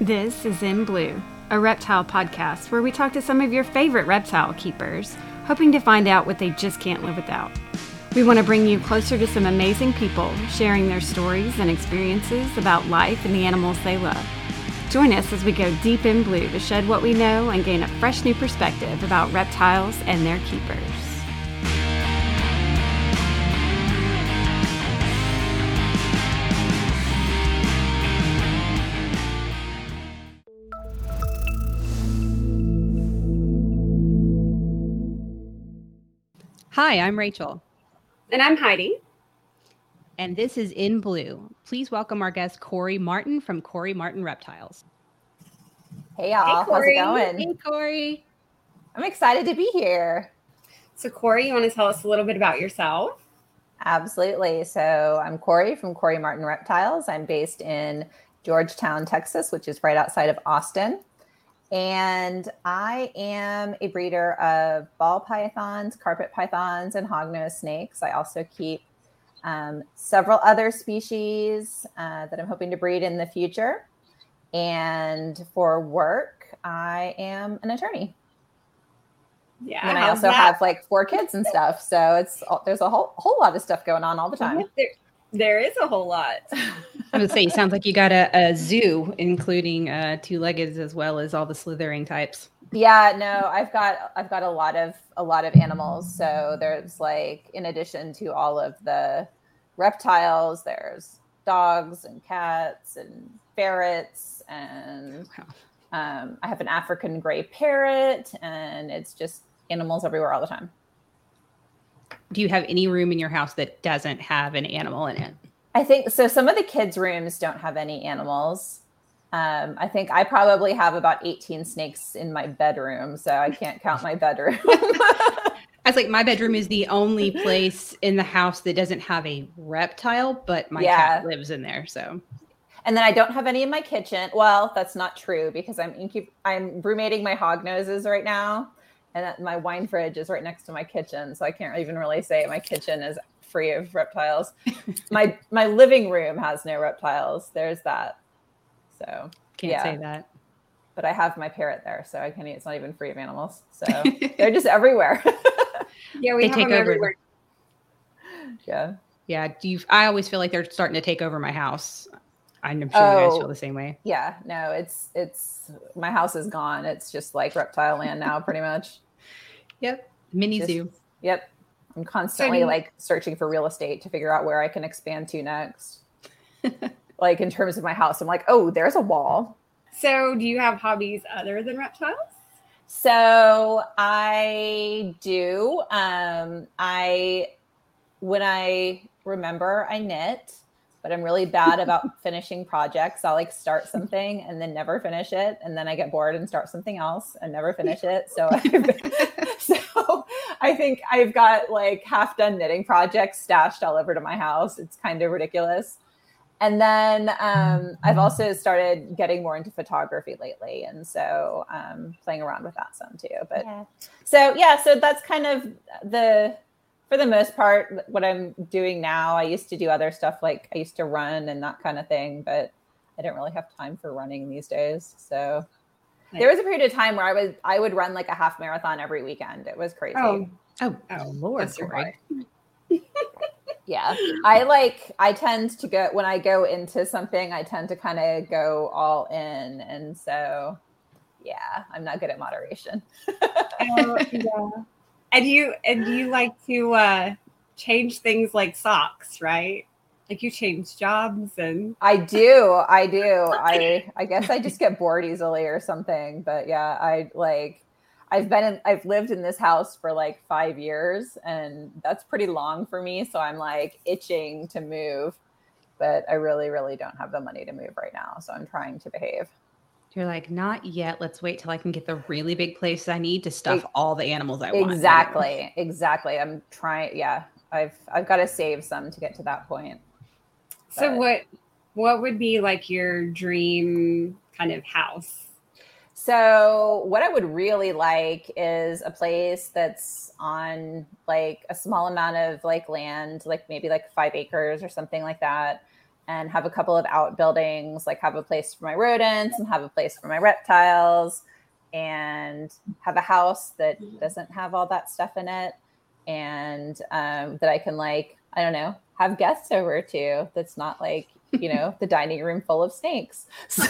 This is In Blue, a reptile podcast where we talk to some of your favorite reptile keepers, hoping to find out what they just can't live without. We want to bring you closer to some amazing people sharing their stories and experiences about life and the animals they love. Join us as we go deep in blue to shed what we know and gain a fresh new perspective about reptiles and their keepers. Hi, I'm Rachel. And I'm Heidi. And this is In Blue. Please welcome our guest, Kori Martin from Kori Martin Reptiles. Hey, y'all. Hey, How's it going? Hey, Kori. I'm excited to be here. So, Kori, you want to tell us a little bit about yourself? Absolutely. So, I'm Kori from Kori Martin Reptiles. I'm based in Georgetown, Texas, which is right outside of Austin. And I am a breeder of ball pythons, carpet pythons, and hognose snakes. I also keep um, several other species uh, that I'm hoping to breed in the future. And for work, I am an attorney. Yeah. And I also that? have like four kids and stuff. So it's there's a whole whole lot of stuff going on all the time. There, there is a whole lot. I would say it sounds like you got a, a zoo, including uh, two-leggeds as well as all the slithering types. Yeah, no, I've got I've got a lot of a lot of animals. So there's like in addition to all of the reptiles, there's dogs and cats and ferrets and wow. um, I have an African gray parrot and it's just animals everywhere all the time. Do you have any room in your house that doesn't have an animal in it? I think so. Some of the kids' rooms don't have any animals. Um, I think I probably have about 18 snakes in my bedroom, so I can't count my bedroom. I was like, my bedroom is the only place in the house that doesn't have a reptile, but my yeah. cat lives in there. So, and then I don't have any in my kitchen. Well, that's not true because I'm incu- I'm brumating my hog noses right now, and my wine fridge is right next to my kitchen, so I can't even really say my kitchen is free of reptiles. my my living room has no reptiles. There's that. So can't yeah. say that. But I have my parrot there, so I can. Eat it's not even free of animals, so they're just everywhere. yeah, we they take over. Everywhere. Yeah. Yeah. Do you? I always feel like they're starting to take over my house. I'm sure oh, you guys feel oh. the same way. Yeah. No, it's it's my house is gone. It's just like reptile land now, pretty much. Yep. Mini just, zoo. Yep. I'm constantly so like searching for real estate to figure out where I can expand to next. like in terms of my house, I'm like, oh, there's a wall. So, do you have hobbies other than reptiles? So, I do. Um, I when I remember, I knit but I'm really bad about finishing projects. I'll like start something and then never finish it, and then I get bored and start something else and never finish it. So, so I think I've got like half done knitting projects stashed all over to my house. It's kind of ridiculous. And then um, I've also started getting more into photography lately, and so um, playing around with that some too. But yeah. so yeah, so that's kind of the for the most part, what I'm doing now, I used to do other stuff like I used to run and that kind of thing, but I don't really have time for running these days. So. There was a period of time where I was I would run like a half marathon every weekend. It was crazy. Oh, oh, oh Lord, yeah, I like I tend to go when I go into something, I tend to kind of go all in, and so yeah, I'm not good at moderation. uh, yeah. And you and you like to uh change things like socks, right? Like you change jobs and I do. I do. I I guess I just get bored easily or something. But yeah, I like I've been in I've lived in this house for like 5 years and that's pretty long for me, so I'm like itching to move. But I really really don't have the money to move right now, so I'm trying to behave. You're like, not yet. Let's wait till I can get the really big place I need to stuff it, all the animals I want. Exactly. Exactly. I'm trying. Yeah. I've, I've got to save some to get to that point. But. So what, what would be like your dream kind of house? So what I would really like is a place that's on like a small amount of like land, like maybe like five acres or something like that and have a couple of outbuildings, like have a place for my rodents and have a place for my reptiles and have a house that doesn't have all that stuff in it and um, that I can like, I don't know, have guests over to that's not like, you know, the dining room full of snakes. So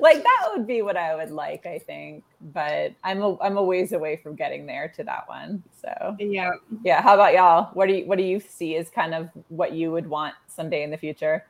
like that would be what I would like, I think. But I'm a I'm a ways away from getting there to that one. So yeah. Yeah. How about y'all? What do you what do you see as kind of what you would want someday in the future?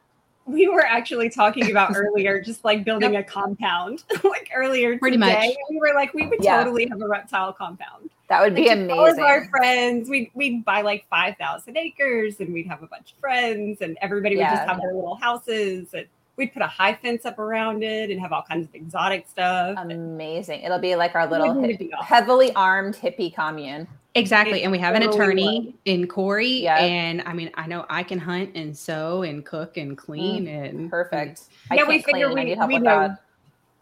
we were actually talking about earlier, just like building yep. a compound. like earlier Pretty today, much. we were like, we would yeah. totally have a reptile compound. That would like, be amazing. All of our friends, we we'd buy like five thousand acres, and we'd have a bunch of friends, and everybody would yeah, just have yeah. their little houses, and we'd put a high fence up around it, and have all kinds of exotic stuff. Amazing! It'll be like our little hip, heavily armed hippie commune. Exactly. And we have an attorney in Kori. Yeah. And I mean, I know I can hunt and sew and cook and clean mm, and perfect. yeah, we figure we, we know that.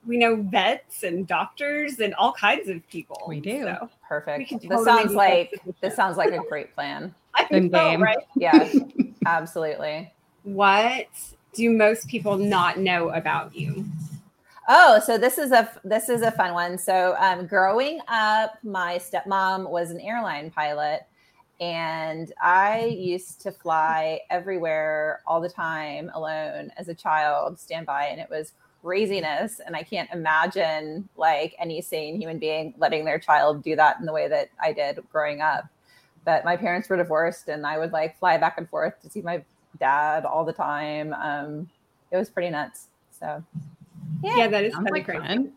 We know vets and doctors and all kinds of people. We do. So perfect. Totally this sounds like this sounds like a great plan. I know, right? Yeah, absolutely. What do most people not know about you? Oh, so this is a this is a fun one. So, um, growing up, my stepmom was an airline pilot, and I used to fly everywhere all the time alone as a child, standby, and it was craziness. And I can't imagine like any sane human being letting their child do that in the way that I did growing up. But my parents were divorced, and I would like fly back and forth to see my dad all the time. Um, it was pretty nuts. So yeah, yeah that is kind like of fun.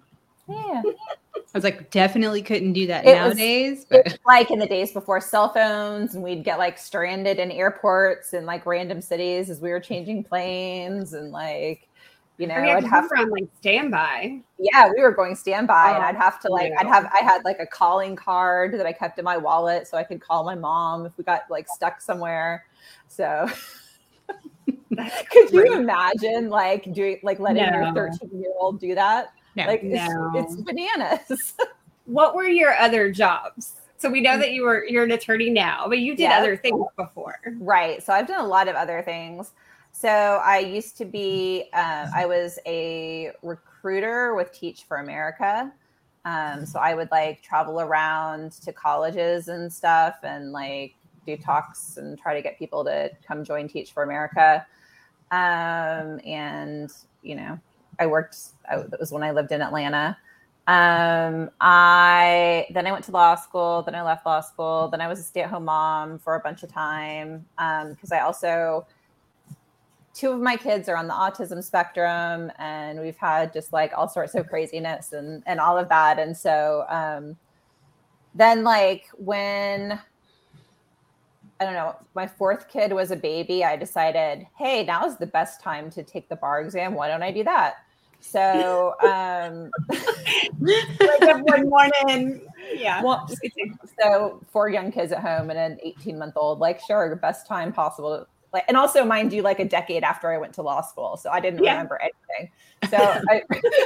Yeah. I was like, definitely couldn't do that it nowadays. Was, but like in the days before cell phones, and we'd get like stranded in airports and like random cities as we were changing planes, and like, you know, I'd have to, on like standby. Yeah, we were going standby, oh, and I'd have to like, I'd have, I had like a calling card that I kept in my wallet so I could call my mom if we got like stuck somewhere. So Could you imagine like doing like letting no. your 13 year old do that? No. Like no. it's, it's bananas. what were your other jobs? So we know mm. that you were you're an attorney now, but you did yeah. other things before. Right. So I've done a lot of other things. So I used to be um, I was a recruiter with Teach for America. Um, so I would like travel around to colleges and stuff and like do talks and try to get people to come join Teach for America. Um, and you know, I worked. I, that was when I lived in Atlanta. Um, I then I went to law school. Then I left law school. Then I was a stay-at-home mom for a bunch of time because um, I also two of my kids are on the autism spectrum, and we've had just like all sorts of craziness and and all of that. And so um, then, like when I don't know, my fourth kid was a baby, I decided, hey, now is the best time to take the bar exam. Why don't I do that? So, um, one morning. Yeah. Well, so four young kids at home and an 18 month old, like, sure, best time possible. Like, and also, mind you, like a decade after I went to law school, so I didn't yeah. remember anything. So, I,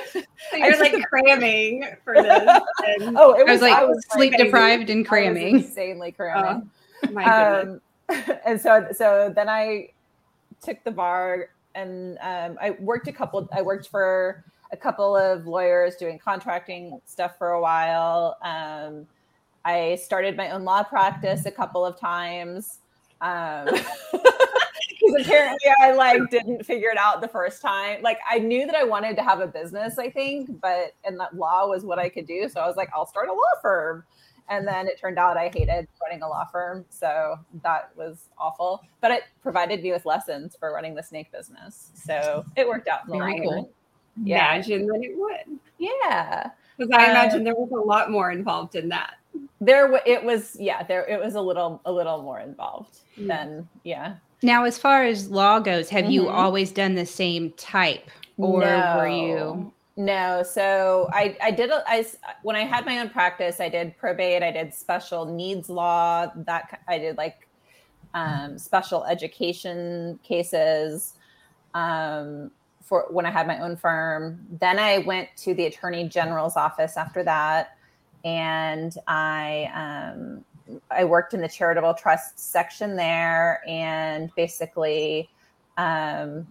so you're I like cramming for this. And- oh, it was, I was like I was sleep deprived and cramming, insanely cramming. Oh. My um, and so so then I took the bar and um, I worked a couple. I worked for a couple of lawyers doing contracting stuff for a while. Um, I started my own law practice a couple of times. Um, apparently I like didn't figure it out the first time. Like I knew that I wanted to have a business, I think, but and that law was what I could do. So I was like, I'll start a law firm. And then it turned out I hated running a law firm. So that was awful. But it provided me with lessons for running the snake business. So it worked out. Very cool. Yeah. Imagine that it would. Yeah. Because I imagine there was a lot more involved in that. There it was, yeah, there it was a little a little more involved than yeah. Now, as far as law goes, have mm-hmm. you always done the same type, or no. were you? No, so I I did a, I when I had my own practice, I did probate, I did special needs law, that I did like um, special education cases um, for when I had my own firm. Then I went to the attorney general's office after that, and I um, I worked in the charitable trust section there, and basically um,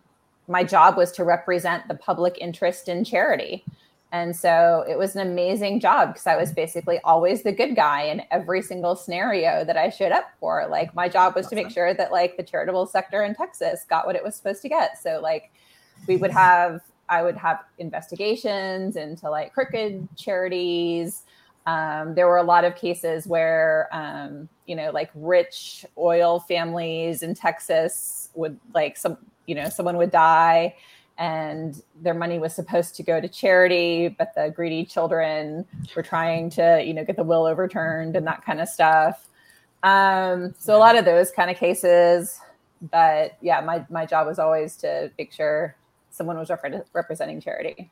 my job was to represent the public interest in charity. And so it was an amazing job because I was basically always the good guy in every single scenario that I showed up for. Like my job was awesome. to make sure that like the charitable sector in Texas got what it was supposed to get. So like we would have I would have investigations into like crooked charities. Um, there were a lot of cases where um, you know like rich oil families in Texas would like some you know someone would die and their money was supposed to go to charity but the greedy children were trying to you know get the will overturned and that kind of stuff. Um, so a lot of those kind of cases but yeah my, my job was always to make sure someone was rep- representing charity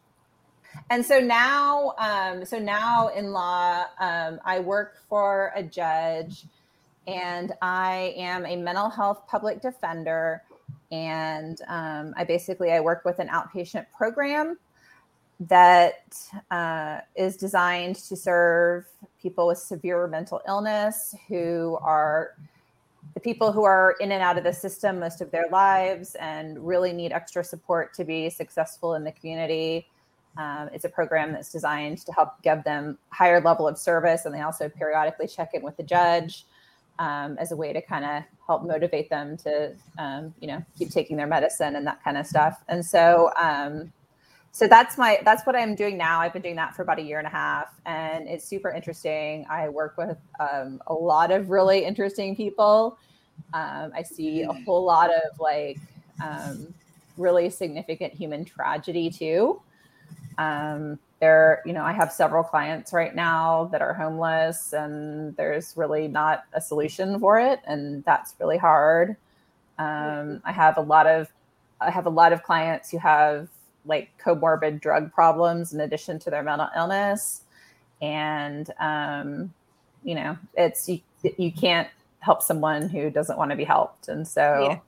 and so now um, so now in law um, i work for a judge and i am a mental health public defender and um, I basically I work with an outpatient program that uh, is designed to serve people with severe mental illness who are the people who are in and out of the system most of their lives and really need extra support to be successful in the community. Um, it's a program that's designed to help give them higher level of service, and they also periodically check in with the judge um, as a way to kind of help motivate them to, um, you know, keep taking their medicine and that kind of stuff. And so, um, so that's my that's what I'm doing now. I've been doing that for about a year and a half, and it's super interesting. I work with um, a lot of really interesting people. Um, I see a whole lot of like um, really significant human tragedy too. Um, there you know i have several clients right now that are homeless and there's really not a solution for it and that's really hard. Um, i have a lot of i have a lot of clients who have like comorbid drug problems in addition to their mental illness. And um, you know it's you, you can't help someone who doesn't want to be helped. And so yeah.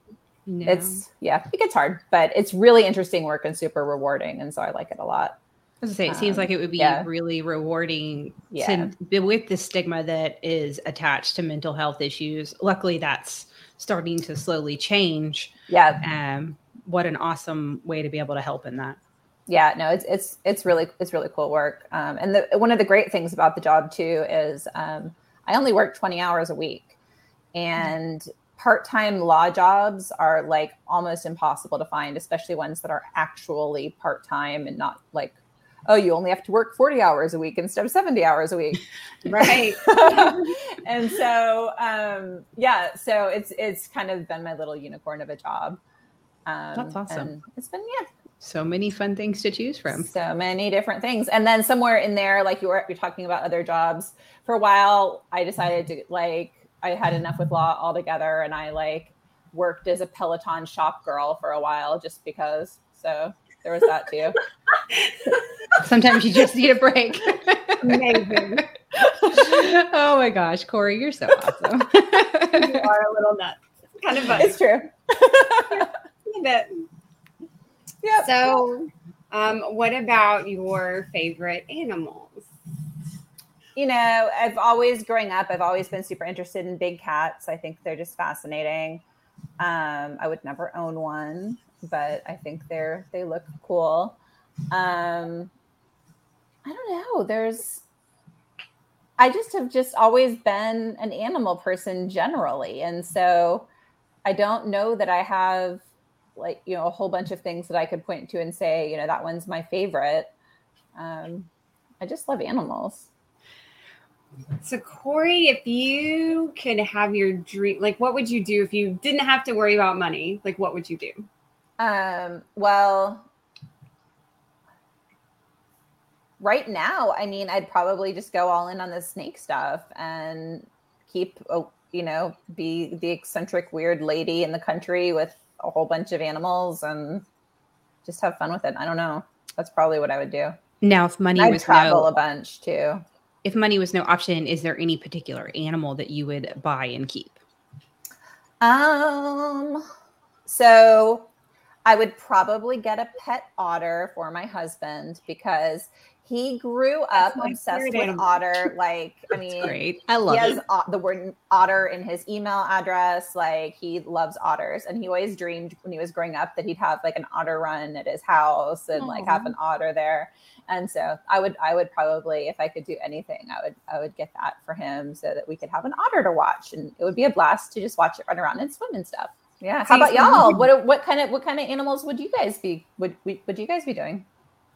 No. it's yeah it gets hard but it's really interesting work and super rewarding and so i like it a lot I was say, it um, seems like it would be yeah. really rewarding yeah. to, with the stigma that is attached to mental health issues. Luckily, that's starting to slowly change. Yeah. Um, what an awesome way to be able to help in that. Yeah, no, it's it's it's really it's really cool work. Um, and the, one of the great things about the job too is um, I only work twenty hours a week, and part-time law jobs are like almost impossible to find, especially ones that are actually part-time and not like oh, you only have to work 40 hours a week instead of 70 hours a week. right. and so, um, yeah, so it's, it's kind of been my little unicorn of a job. Um, That's awesome. It's been, yeah. So many fun things to choose from. So many different things. And then somewhere in there, like you were you're talking about other jobs for a while, I decided to like, I had enough with law altogether and I like worked as a Peloton shop girl for a while just because. So there was that too. Sometimes you just need a break. Amazing. oh my gosh, Kori, you're so awesome. you are a little nuts. kind of fun. It's true. a bit. Yep. So, um, what about your favorite animals? You know, I've always growing up, I've always been super interested in big cats. I think they're just fascinating. Um, I would never own one but I think they're they look cool. Um, I don't know. There's I just have just always been an animal person generally, and so I don't know that I have like you know a whole bunch of things that I could point to and say you know that one's my favorite. Um, I just love animals. So, Kori, if you could have your dream, like, what would you do if you didn't have to worry about money? Like, what would you do? Um, well, right now, I mean, I'd probably just go all in on the snake stuff and keep, oh, you know, be the eccentric, weird lady in the country with a whole bunch of animals and just have fun with it. I don't know. That's probably what I would do. Now, if money I'd was travel no, a bunch too. If money was no option, is there any particular animal that you would buy and keep? Um, so I would probably get a pet otter for my husband because he grew up obsessed with animal. otter. Like, I mean, great. I love he has o- the word otter in his email address. Like, he loves otters, and he always dreamed when he was growing up that he'd have like an otter run at his house and Aww. like have an otter there. And so I would, I would probably, if I could do anything, I would, I would get that for him so that we could have an otter to watch, and it would be a blast to just watch it run around and swim and stuff. Yeah. How about y'all? What, what kind of, what kind of animals would you guys be? Would, would you guys be doing?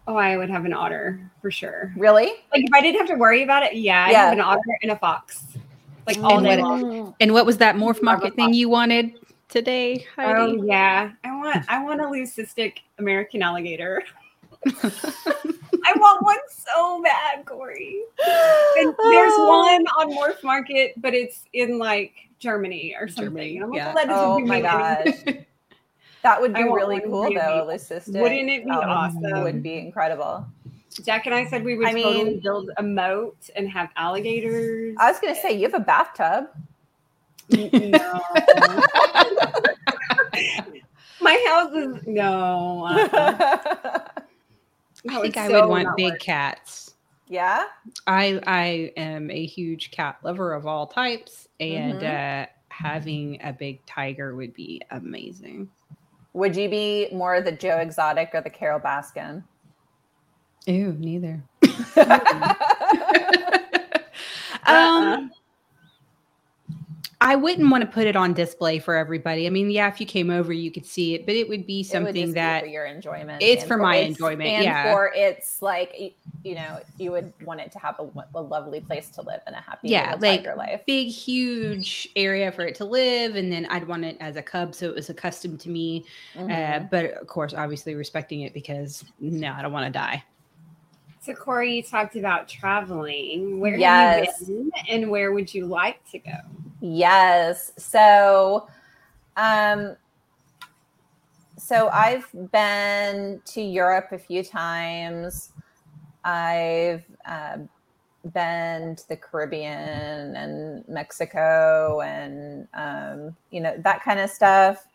Oh, I would have an otter for sure. Really? Like if I didn't have to worry about it, yeah, I'd yeah. have an otter and a fox. Like all day long. And what was that morph market thing you wanted today? Heidi? Oh yeah. I want I want a leucistic American alligator. I want one so bad, Kori. And there's one on Morph Market, but it's in like Germany or something. Germany, yeah. oh my gosh. That would be really cool really, though, Leucistic. Wouldn't it be um, awesome? Would be incredible. Jack and I said we would I totally mean, build a moat and have alligators. I was gonna say you have a bathtub. No. My house is no. Uh-uh. I think I so would want big cats. Yeah. I I am a huge cat lover of all types, and mm-hmm. uh, having a big tiger would be amazing. Would you be more the Joe Exotic or the Carole Baskin? Ew, neither. um, I wouldn't want to put it on display for everybody. I mean, yeah, if you came over, you could see it, but it would be something would that for your enjoyment. It's for, for my enjoyment, and yeah. For it's like you know, you would want it to have a, a lovely place to live and a happy, yeah, like life. big, huge area for it to live, and then I'd want it as a cub, so it was accustomed to me. Uh, mm-hmm. Uh, but of course, obviously respecting it because no, I don't want to die. So Kori, you talked about traveling. Where yes. have you been, and where would you like to go? Yes. So, um, so I've been to Europe a few times. I've uh, been to the Caribbean and Mexico and um, you know that kind of stuff.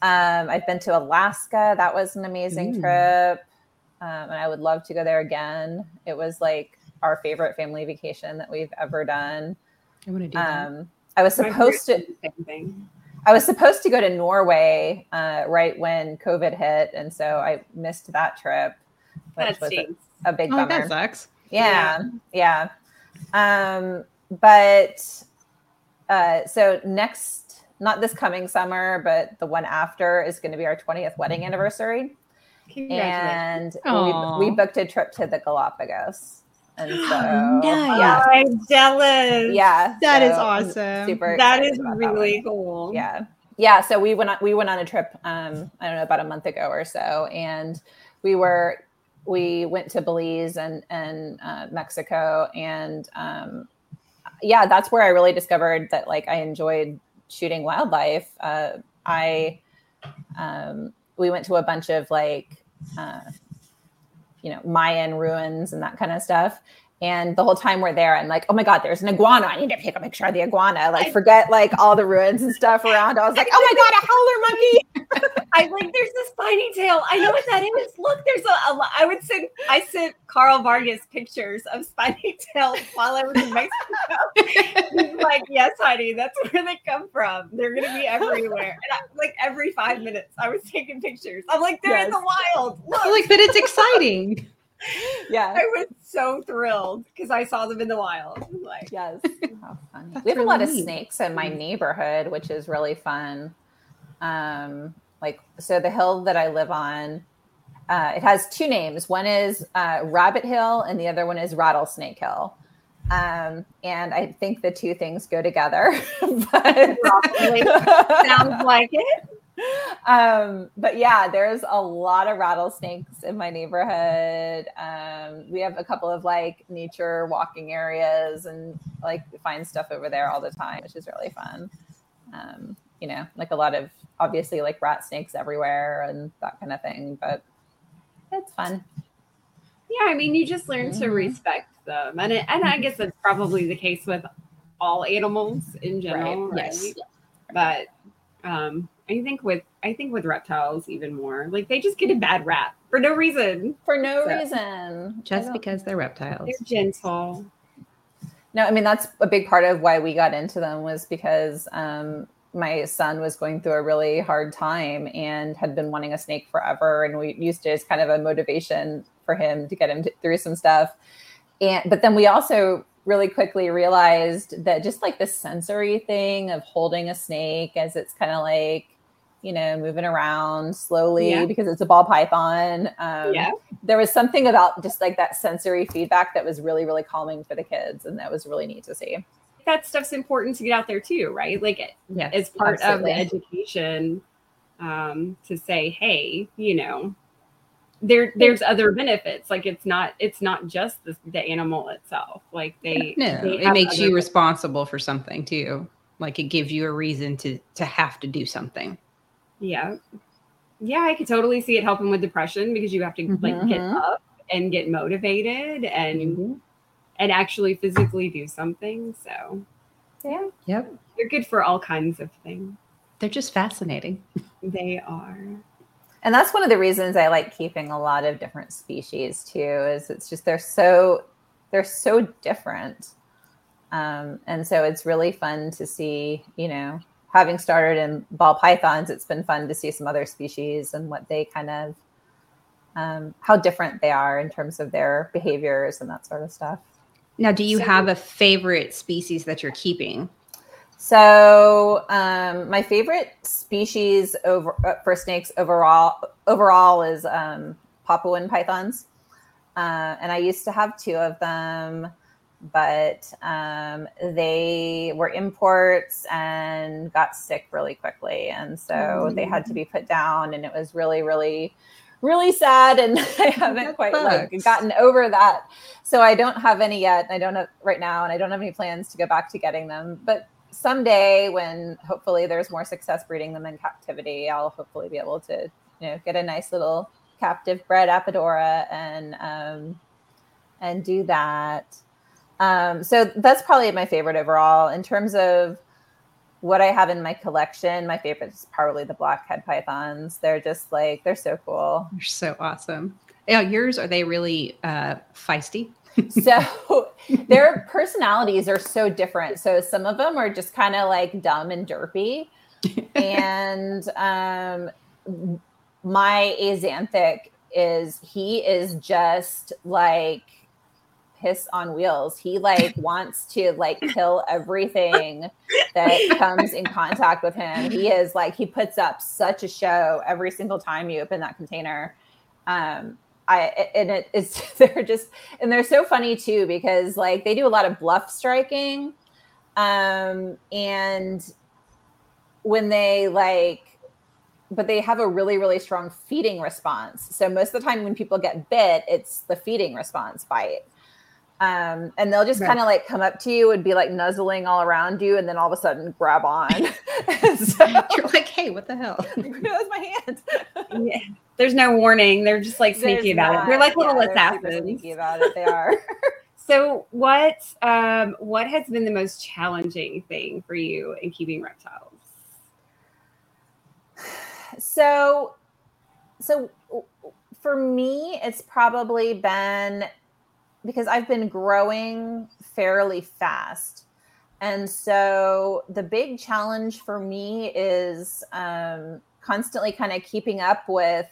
Um, I've been to Alaska. That was an amazing trip, um, and I would love to go there again. It was like our favorite family vacation that we've ever done. I want to do that. Um, I was supposed to. I was supposed to go to Norway uh, right when COVID hit, and so I missed that trip, which that was a, a, big oh, bummer. That sucks. Yeah, yeah. yeah. Um, but uh, so next, not this coming summer, but the one after is going to be our 20th wedding anniversary, and we, we booked a trip to the Galapagos. And so, nice. yeah. I'm jealous. Yeah, that so is awesome. Super. That is really that cool. Yeah, yeah. So we went on, we went on a trip. Um, I don't know about a month ago or so, and we were we went to Belize and and uh, Mexico, and um, yeah, that's where I really discovered that like I enjoyed shooting wildlife. Uh, I um, we went to a bunch of like uh, you know Mayan ruins and that kind of stuff. And the whole time we're there, I'm like, oh my God, there's an iguana. I need to take a picture of the iguana. Like, forget like all the ruins and stuff around. I was like, oh my God, a howler monkey. I like, there's a spiny tail. I know what that is. Look, there's a, a I would send, I sent Carl Vargas pictures of spiny tails while I was in Mexico. He's like, yes, Heidi, that's where they come from. They're going to be everywhere. And I, like every five minutes, I was taking pictures. I'm like, they're yes. in the wild. Look. Like, but it's exciting yeah. I was so thrilled because I saw them in the wild. Like, yes. How funny. we have really a lot neat. of snakes in my neighborhood, which is really fun. Um, like, so the hill that I live on, uh, it has two names. One is uh, Rabbit Hill, and the other one is Rattlesnake Hill. Um, and I think the two things go together. but sounds like it um, but yeah, there's a lot of rattlesnakes in my neighborhood. Um, we have a couple of like nature walking areas and like find stuff over there all the time, which is really fun. Um, you know, like a lot of obviously like rat snakes everywhere and that kind of thing, but it's fun. Yeah, I mean, you just learn mm-hmm. to respect them, and it, and I guess that's probably the case with all animals in general, right? right? Yes. But um, I think with I think with reptiles even more. Like they just get a bad rap for no reason. For no so, reason. Just because they're reptiles. They're gentle. No, I mean that's a big part of why we got into them was because um, my son was going through a really hard time and had been wanting a snake forever, and we used it as kind of a motivation for him to get him to, through some stuff. And but then we also really quickly realized that just like the sensory thing of holding a snake as it's kind of like you know, moving around slowly yeah. because it's a ball python. Um, yeah. There was something about just like that sensory feedback that was really, really calming for the kids. And that was really neat to see. That stuff's important to get out there too, right? Like, yeah, as part absolutely. of the education um, to say, hey, you know, there there's other benefits like it's not it's not just the, the animal itself like they no they it makes you responsible for something too like it gives you a reason to to have to do something yeah. Yeah, I could totally see it helping with depression because you have to mm-hmm. like get mm-hmm. up and get motivated and mm-hmm. And actually physically do something. So yeah. Yep. They're good for all kinds of things. They're just fascinating. They are. And that's one of the reasons I like keeping a lot of different species too, is it's just they're so they're so different. Um, and so it's really fun to see, you know, having started in ball pythons, it's been fun to see some other species and what they kind of um, how different they are in terms of their behaviors and that sort of stuff. Now, do you so, have a favorite species that you're keeping? So, um, my favorite species over uh, for snakes overall overall is um, Papuan pythons, uh, and I used to have two of them but um, they were imports and got sick really quickly. And so mm-hmm. they had to be put down, and it was really, really, really sad. And I haven't quite like, gotten over that. So I don't have any yet. I don't have right now, and I don't have any plans to go back to getting them. But someday, when hopefully there's more success breeding them in captivity, I'll hopefully be able to, you know, get a nice little captive bred apodora and um, and do that. Um, so that's probably my favorite overall. In terms of what I have in my collection, my favorite is probably the blackhead pythons. They're just like they're so cool. They're so awesome. Yeah, yours are they really uh, feisty? so their personalities are so different. So some of them are just kind of like dumb and derpy, and um, my axanthic is he is just like piss on wheels. He like wants to like kill everything that comes in contact with him. He is like he puts up such a show every single time you open that container. Um I and it is they're just and they're so funny too because like they do a lot of bluff striking. Um and when they like but they have a really really strong feeding response so most of the time when people get bit it's the feeding response bite um, and they'll just right. kind of like come up to you and be like nuzzling all around you, and then all of a sudden grab on. so, You're like, "Hey, what the hell? That's my hand." yeah. There's no warning. They're just like sneaky about not, it. They're like little yeah, assassins. Sneaky about it. They are. so, what um, what has been the most challenging thing for you in keeping reptiles? So, so for me, it's probably been because I've been growing fairly fast. And so the big challenge for me is um, constantly kind of keeping up with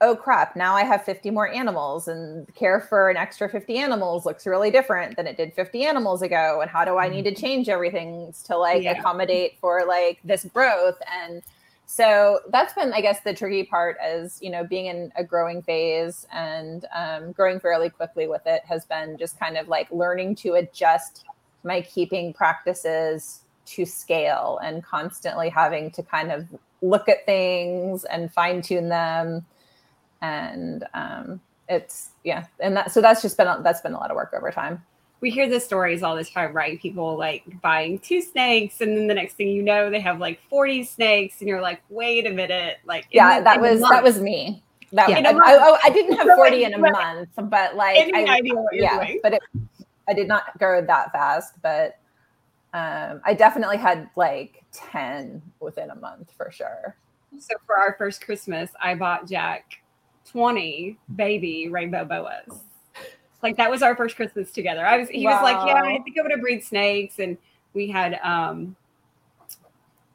oh crap, now I have 50 more animals and care for an extra 50 animals looks really different than it did 50 animals ago. And how do I need to mm-hmm. change everything to like yeah. accommodate for like this growth? And so that's been i guess the tricky part as you know being in a growing phase and um, growing fairly quickly with it has been just kind of like learning to adjust my keeping practices to scale and constantly having to kind of look at things and fine tune them. And um, it's yeah and that so that's just been that's been a lot of work over time we hear the stories all the time, right? People like buying two snakes, and then the next thing you know, they have like forty snakes, and you're like, wait a minute, like yeah, that was that was me. That yeah. I, I, I, didn't have forty in a month, but like I, idea what you're yeah, doing. but it, I did not grow that fast. But Um, I definitely had like 10 within a month for sure. So for our first Christmas, I bought Jack 20 baby rainbow boas. Like that was our first Christmas together. I was he wow. was like, Yeah, I think I'm gonna breed snakes. And we had um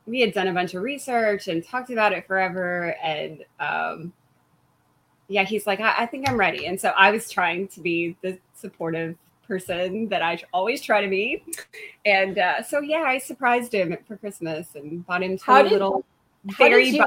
we had done a bunch of research and talked about it forever. And um yeah, he's like, I, I think I'm ready. And so I was trying to be the supportive person that I always try to be. And uh, so, yeah, I surprised him for Christmas and bought him two little very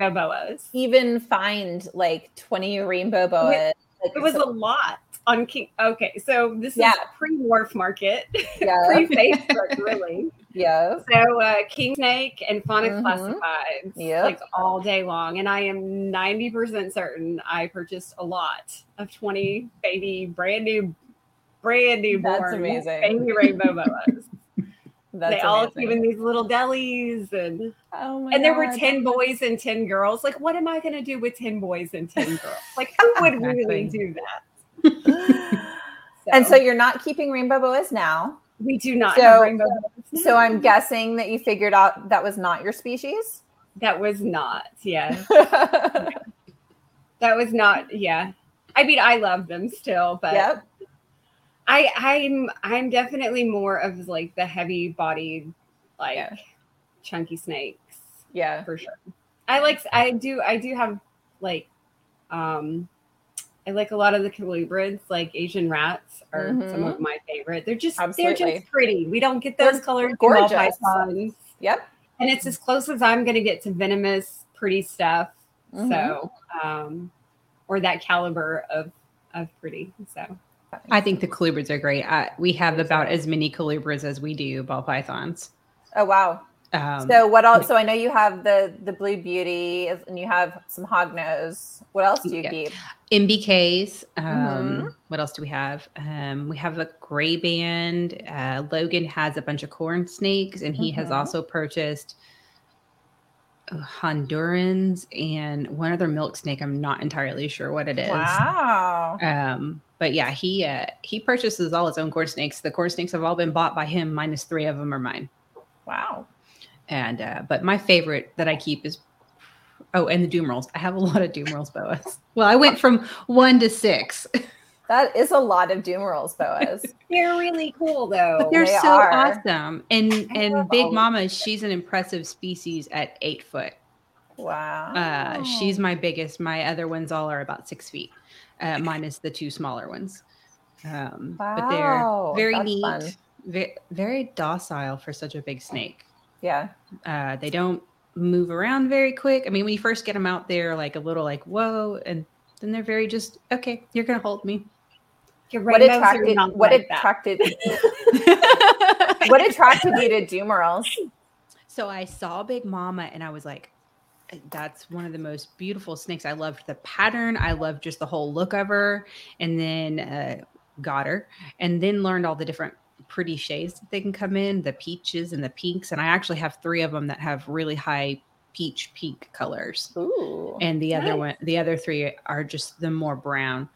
rainbow boas. Even find like 20 rainbow boas. It, like, it was so- a lot on King. Okay, so this yeah. is pre-Morph Market, yeah. pre-Facebook, really. Yeah. So uh, King Snake and Fauna mm-hmm. Classifieds, yeah, like all day long, and I am ninety percent certain I purchased a lot of twenty baby brand new brand new That's born amazing. baby rainbow boas. That's they all came in these little delis and oh and there God. were 10 boys and 10 girls. Like, what am I gonna do with 10 boys and 10 girls? Like, who would exactly. really do that? so. And so you're not keeping rainbow boas now. We do not so, So I'm guessing that you figured out that was not your species. That was not, yeah. That was not, yeah. I mean, I love them still, but yep. I I'm I'm definitely more of like the heavy bodied like yeah. chunky snakes. Yeah. For sure. I like I do I do have like um I like a lot of the colubrids, like Asian rats are mm-hmm. some of mm-hmm. my favorite. They're just Absolutely. they're just pretty. We don't get those they're colors gorgeous. pythons. Yep. And it's as close as I'm gonna get to venomous pretty stuff. Mm-hmm. So um or that caliber of of pretty. So I think the colubrids are great. Uh, we have about as many colubrids as we do ball pythons. Oh wow! Um, so what else? So I know you have the the blue beauty, and you have some hog nose. What else do you yeah. keep? NBKs. Um, mm-hmm. What else do we have? Um, we have a gray band. Uh, Logan has a bunch of corn snakes, and he mm-hmm. has also purchased Hondurans and one other milk snake. I'm not entirely sure what it is. Wow. Um, but yeah, he uh, he purchases all his own corn snakes. The corn snakes have all been bought by him, minus three of them are mine. Wow. And uh, but my favorite that I keep is oh, and the Dumeril's. I have a lot of Dumeril's boas. Well, I went from one to six. That is a lot of Dumeril's boas. they're really cool though. But they're they so are. awesome. And I and Big Mama, she's an impressive species at eight foot. Wow. Uh, she's my biggest. My other ones all are about six feet, uh, minus the two smaller ones. Um, wow. But they're very That's neat, very, very docile for such a big snake. Yeah. Uh, they don't move around very quick. I mean, when you first get them out there, like a little like whoa, and then they're very just okay. You're gonna hold me what attracted what like attracted what attracted you to Dumeril's? So I saw Big Mama and I was like, that's one of the most beautiful snakes. I loved the pattern. I loved just the whole look of her. And then uh, got her and then learned all the different pretty shades that they can come in the peaches and the pinks. And I actually have three of them that have really high peach pink colors. Ooh, and the nice. other one, the other three are just the more brown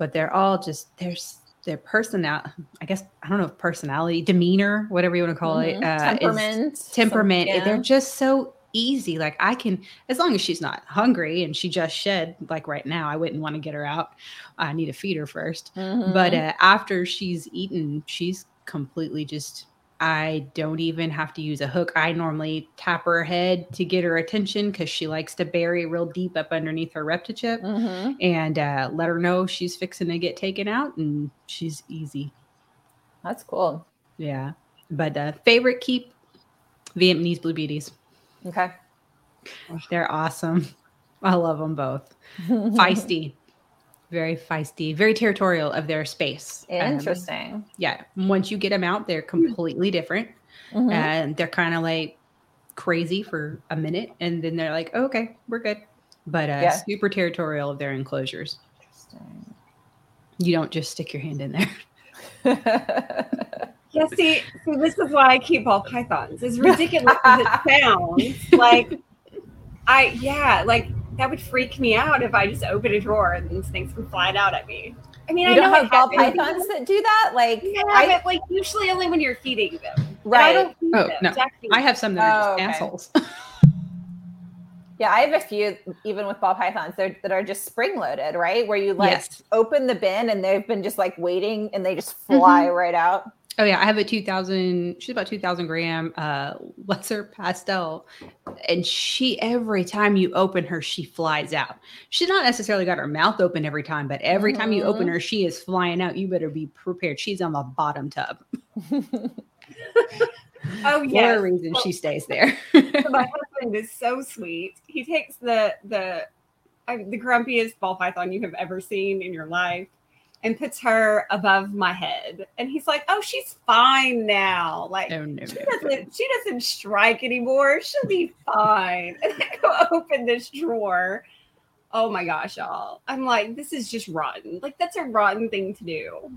but they're all just there's their personality i guess i don't know if personality demeanor whatever you want to call mm-hmm. it uh, temperament temperament yeah. they're just so easy like i can as long as she's not hungry and she just shed like right now i wouldn't want to get her out i need to feed her 1st mm-hmm. but uh, after she's eaten she's completely just I don't even have to use a hook. I normally tap her head to get her attention because she likes to bury real deep up underneath her reptichip mm-hmm. and uh, let her know she's fixing to get taken out and she's easy. That's cool. Yeah. But uh, favorite keep Vietnamese Blue Beauties. Okay. They're awesome. I love them both. Feisty very feisty, very territorial of their space. Interesting. Um, yeah. Once you get them out, they're completely different. Mm-hmm. And they're kind of like crazy for a minute. And then they're like, oh, okay, we're good. But uh, yeah. super territorial of their enclosures. Interesting. You don't just stick your hand in there. yeah, see, see, this is why I keep ball pythons. As ridiculous as it sounds, like I yeah, like that would freak me out if I just open a drawer and these things can fly out at me. I mean, You I don't know have ball pythons that do that. Like, Yeah, I, but like usually only when you're feeding them. And I right? don't feed Oh, them. no. Jack I have some that are Oh, just okay. assholes. Yeah, I have a few even with ball pythons that are just spring loaded, right? Where you like Yes. open the bin and they've been just like waiting and they just fly right out. Oh yeah, I have a 2000. She's about 2000 gram uh, lesser pastel, and she every time you open her, she flies out. She's not necessarily got her mouth open every time, but every time you open Mhm. her, she is flying out. You better be prepared. She's on the bottom tub Oh for yeah. a reason. She stays there. My husband is so sweet. He takes the the uh, the grumpiest ball python you have ever seen in your life and puts her above my head. And he's like, "Oh, she's fine now. Like no, no, she no. doesn't she doesn't strike anymore. She'll be fine." And I go open this drawer. Oh my gosh, y'all! I'm like, this is just rotten. Like that's a rotten thing to do.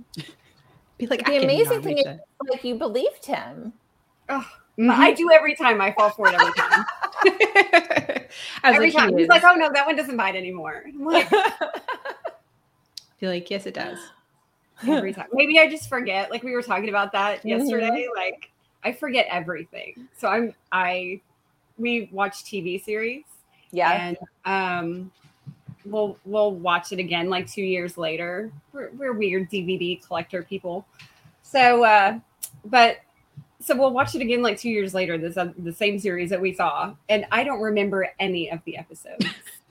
Be like, The I amazing thing is- like you believed him. But I do every time. I fall for it every time. Every like, time. he He's like, "Oh no, that one doesn't bite anymore." I'm like, Be like, yes, it does. every time. Maybe I just forget. Like we were talking about that Mhm. yesterday. Like I forget everything. So I'm I we watch TV series yeah. and um we'll we'll watch it again like two years later. We're, we're weird DVD collector people. So uh but so we'll watch it again like two years later, this uh, the same series that we saw, and I don't remember any of the episodes.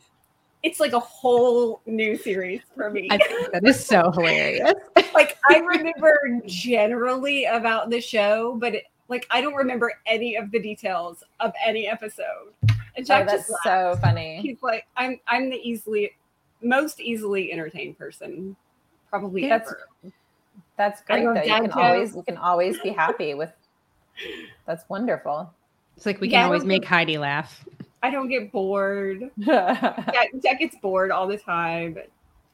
it's like a whole new series for me. I think that is so hilarious. like I remember generally about the show, but it, like I don't remember any of the details of any episode. And Oh, that's just so funny. he's like, I'm I'm the easily most easily entertained person probably That's- ever. That's great though. You can jokes. always you can always be happy with that's wonderful. It's like we Yeah, can always make think- Heidi laugh. I don't get bored. Jack, Jack gets bored all the time,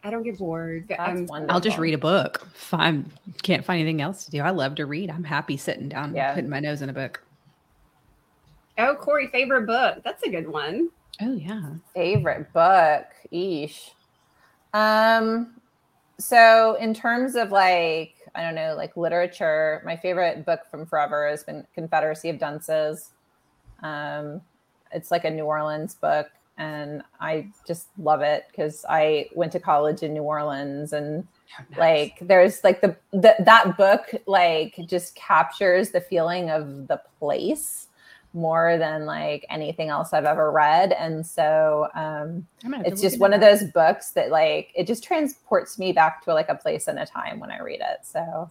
I don't get bored. I'm, I'll just read a book. If I can't find anything else to do, I love to read. I'm happy sitting down, Yeah. putting my nose in a book. oh, Kori, favorite book. That's a good one. Oh yeah, favorite book eesh um so in terms of like i don't know like literature. My favorite book from forever has been confederacy of dunces. Um it's like a new orleans book and i just love it because i went to college in new orleans and Oh, nice. like there's like the, the that book like just captures the feeling of the place more than like anything else I've ever read. And so um, I'm gonna have to it's just one of those books that like it just transports me back to like a place and a time when I read it. So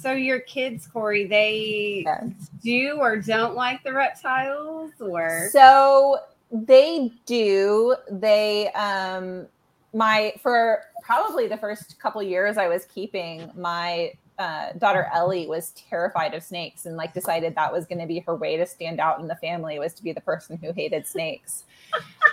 So your kids, Kori, they yeah. do or don't like the reptiles, or So they do. They um my for probably the first couple years I was keeping my uh, daughter Ellie was terrified of snakes and like decided that was going to be her way to stand out in the family was to be the person who hated snakes.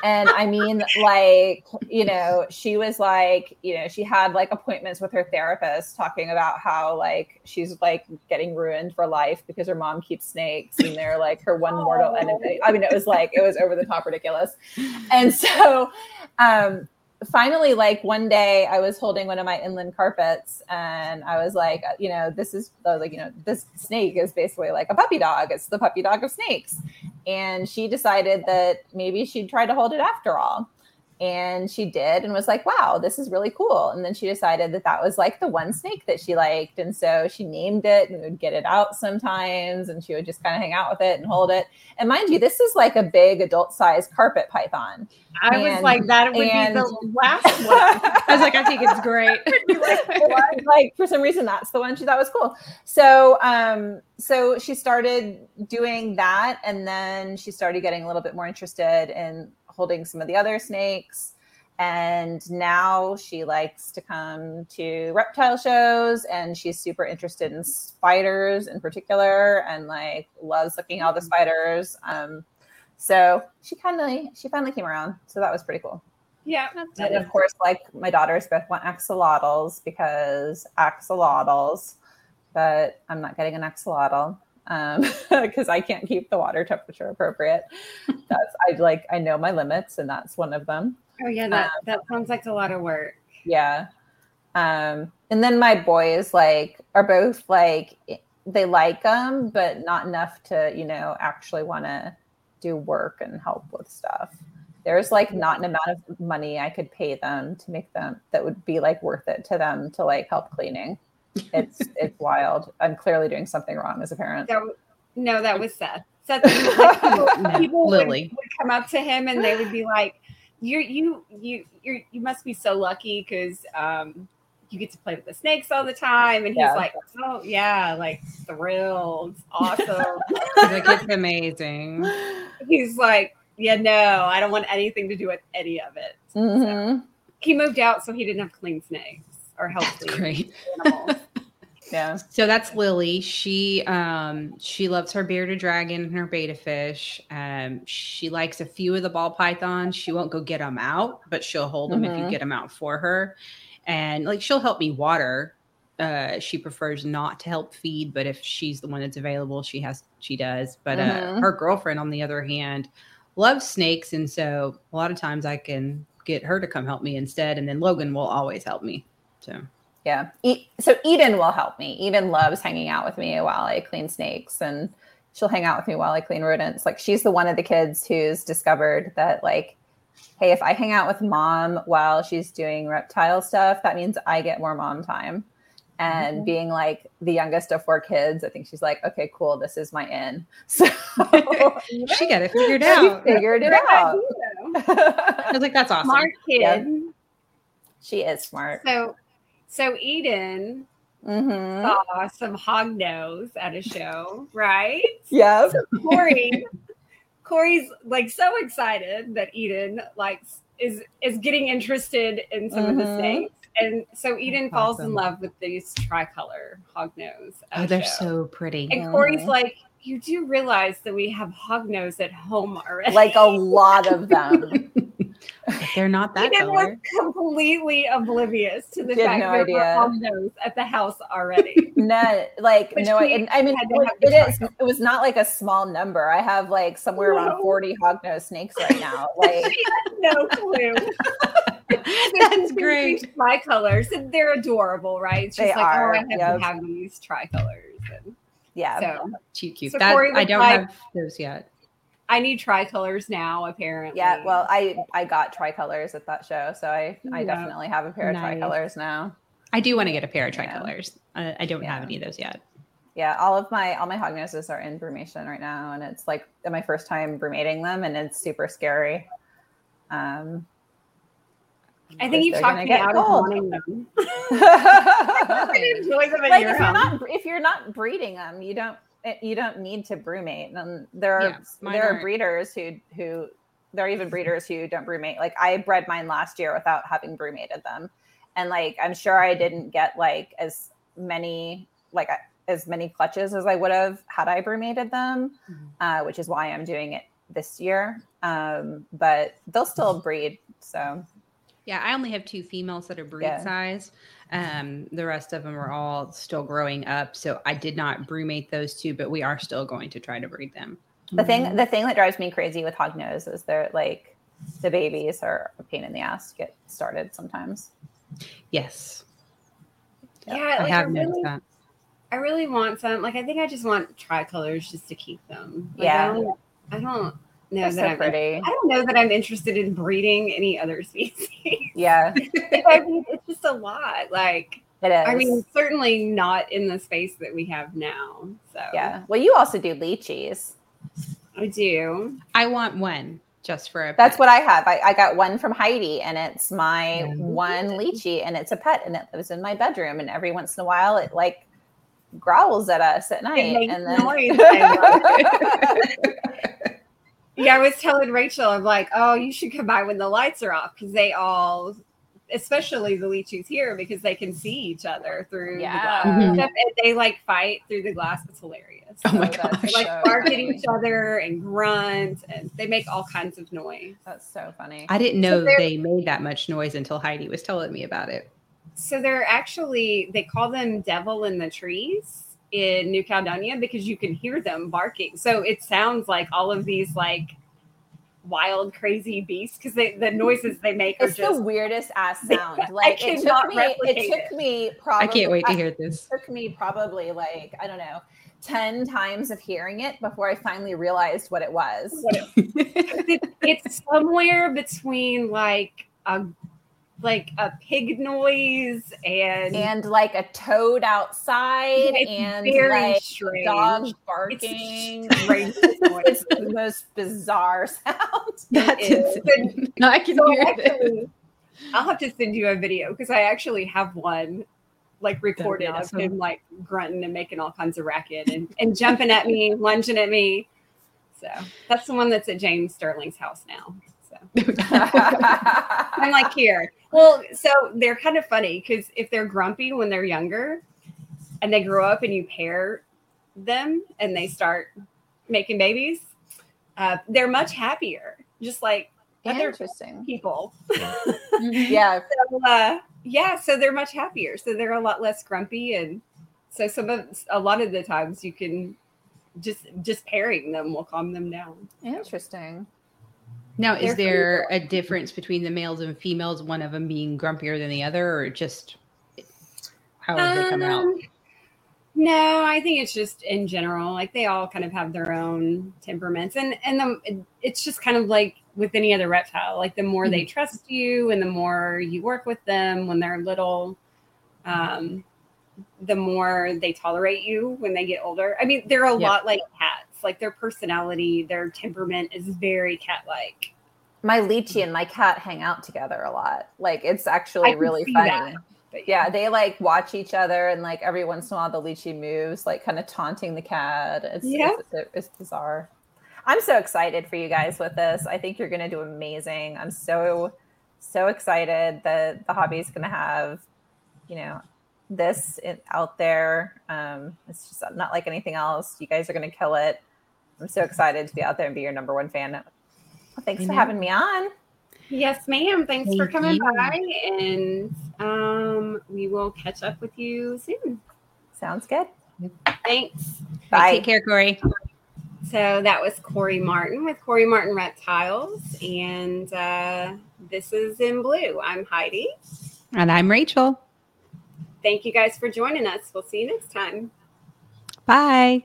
and I mean, like, you know, she was like, you know, she had like appointments with her therapist talking about how like she's like getting ruined for life because her mom keeps snakes and they're like her one mortal enemy. I mean, it was like it was over the top ridiculous. And so um finally like one day i was holding one of my inland carpets and i was like you know this is like you know this snake is basically like a puppy dog. It's the puppy dog of snakes. And she decided that maybe she'd try to hold it after all and she did and was like wow this is really cool. And then she decided that that was like the one snake that she liked. And so she named it and would get it out sometimes and she would just kind of hang out with it and hold it. And mind you this is like a big adult sized carpet python. I was like, that would and- be the last one. I was like, I think it's great. like, like for some reason that's the one she thought was cool. So um so she started doing that and then she started getting a little bit more interested in holding some of the other snakes. And now she likes to come to reptile shows and she's super interested in spiders in particular and like loves looking at all the spiders. Um so she kind of she finally came around. So that was pretty cool. Yeah, and of course, like my daughters both want axolotls because axolotls, but I'm not getting an axolotl um because I can't keep the water temperature appropriate. That's I like I know my limits and that's one of them. oh yeah, that that sounds like a lot of work. Yeah. Um, and then my boys like are both like they like them, but not enough to you know actually want to do work and help with stuff. There's like not an amount of money I could pay them to make them that would be like worth it to them to like help cleaning. It's it's wild. I'm clearly doing something wrong as a parent. So, no, that was Seth. Seth like, people, people would, Lily. would come up to him and they would be like, "You, you, you, you, you must be so lucky because um, you get to play with the snakes all the time." And he's Yeah. like, "Oh yeah, like thrilled, awesome." like it's amazing. he's like, "Yeah, no, I don't want anything to do with any of it." Mhm. He moved out so he didn't have clean snakes or help That's great. animals. Yeah. So that's Lily. She um she loves her bearded dragon and her betta fish. Um she likes a few of the ball pythons. She won't go get them out, but she'll hold them if you Mhm. get them out for her. And like she'll help me water. Uh she prefers not to help feed, but if she's the one that's available, she has she does. But uh Mhm. her girlfriend on the other hand loves snakes and so a lot of times I can get her to come help me instead and then Logan will always help me. So Yeah. E- so Eden will help me. Eden loves hanging out with me while I clean snakes and she'll hang out with me while I clean rodents. Like she's the one of the kids who's discovered that like hey, if I hang out with mom while she's doing reptile stuff, that means I get more mom time. And Mhm. being like the youngest of four kids, I think she's like, okay, cool, this is my in. So she got it figured she out. figured it Great out. I was like, that's awesome. Smart kid. Yeah. she is smart. So, so Eden hmm saw some hog nose at a show, right? Yep. Kori, Kori's like so excited that Eden like is is getting interested in some of the Mhm. snakes, and so Eden That's falls in love with these tricolor hog nose. at Oh, they're show. so pretty. And Kori's like, "You do realize that we have hog nose at home already?" Like a lot of them. But they're not that Eden was completely oblivious to the She fact no there idea. were hog nose at the house already. No, like But no, she I mean had it the. It was not like a small number. I have like somewhere around No. forty hognose snakes right now. Like she had no clue. That's great. Tricolors, colors, they're adorable, right? She's They like, oh, are, oh, I have yep. to have these tricolors. And yeah, so Cute, cute. So that, I don't like- have those yet. I need tricolors now, apparently. yeah. Well, I I got tricolors at that show, so I I Yeah. definitely have a pair of tricolors now. I do want to get a pair of tricolors. Uh, I don't have any of those yet. Yeah, all of my all my hognoses are in brumation right now, and it's like my first time brumating them, and it's super scary. Um, I think you they're talked me out cold. of wanting them. I like enjoy them at if your you're not if you're not breeding them, you don't you don't need to brumate. And there are Yeah, there are aren't. breeders who who there are even breeders who don't brumate. Like I bred mine last year without having brumated them, and like I'm sure I didn't get like as many like as many clutches as I would have had I brumated them, Mhm. uh, which is why I'm doing it this year. Um, but they'll still breed. So Yeah, I only have two females that are breed Yeah. size. Um, the rest of them are all still growing up. So I did not brumate those two, but we are still going to try to breed them. The thing the thing that drives me crazy with hognose is they're like the babies are a pain in the ass to get started sometimes. Yes, Yeah, I like, have I noticed really, that. I really want some. Like, I think I just want tricolors just to keep them. Like, Yeah. I don't, I don't know They're that so I'm. pretty. I don't know that I'm interested in breeding any other species. Yeah, I mean, it's just a lot. Like, it is. I mean, certainly not in the space that we have now. So yeah. Well, you also do leachies. I do. I want one just for a. That's pet. what I have. I, I got one from Heidi, and it's my Yeah. one leachie, and it's a pet, and it lives in my bedroom. And every once in a while, it like growls at us at night, makes and then noise. I Yeah, I was telling Rachel, I'm like, oh, you should come by when the lights are off because they all, especially the leachies here, because they can see each other through Yeah. the glass. Mhm. and stuff, and they like fight through the glass. It's hilarious. Oh my So that's They like bark at each other and grunt, and they make all kinds of noise. That's so funny. I didn't know they're- they made that much noise until Heidi was telling me about it. So they're actually they call them devil in the trees in New Caledonia because you can hear them barking. So it sounds like all of these like wild, crazy beasts because the noises they make are it's just the weirdest ass sound. Like it took me, it took me probably. I can't wait to hear this. It took me probably like I don't know. 10 times of hearing it before I finally realized what it was. It, it's somewhere between like a like a pig noise and and like a toad outside and like strange. dog barking. It's, it's, the most bizarre sound. That's insane. No, I can so hear actually, it. I'll have to send you a video because I actually have one like recorded awesome. of him like grunting and making all kinds of racket and, and jumping at me, lunging at me. So that's the one that's at James Sterling's house now. So I'm like here. Well, so they're kind of funny because if they're grumpy when they're younger and they grow up and you pair them and they start making babies, uh, they're much happier. Just like interesting people. Mm-hmm. yeah. So, uh, yeah, so they're much happier. So they're a lot less grumpy, and so some of a lot of the times you can just just pairing them will calm them down. Interesting. Now, is there a difference between the males and females? One of them being grumpier than the other, or just how um, they come out? Um, no, I think it's just in general. Like they all kind of have their own temperaments, and and the, it's just kind of like with any other reptile. Like the more mm-hmm. they trust you, and the more you work with them when they're little, um, the more they tolerate you when they get older. I mean, they're a yep. lot like cats like their personality, their temperament is very cat like. My Leachie and my cat hang out together a lot. Like it's actually really funny. That, yeah. yeah, they like watch each other and like every once in a while the Leachie moves, like kind of taunting the cat. It's, yeah. it's, it's bizarre. I'm so excited for you guys with this. I think you're going to do amazing. I'm so, so excited that the hobby is going to have, you know, this out there. Um, it's just not like anything else. You guys are going to kill it. I'm so excited to be out there and be your number one fan. Well, thanks for having me on. Yes, ma'am. Thanks Thank for coming you. by, and um, we will catch up with you soon. Sounds good. Thanks. Bye. Take care, Kori. So that was Kori Martin with Kori Martin Reptiles, and uh, this is in blue. I'm Heidi, and I'm Rachel. Thank you guys for joining us. We'll see you next time. Bye.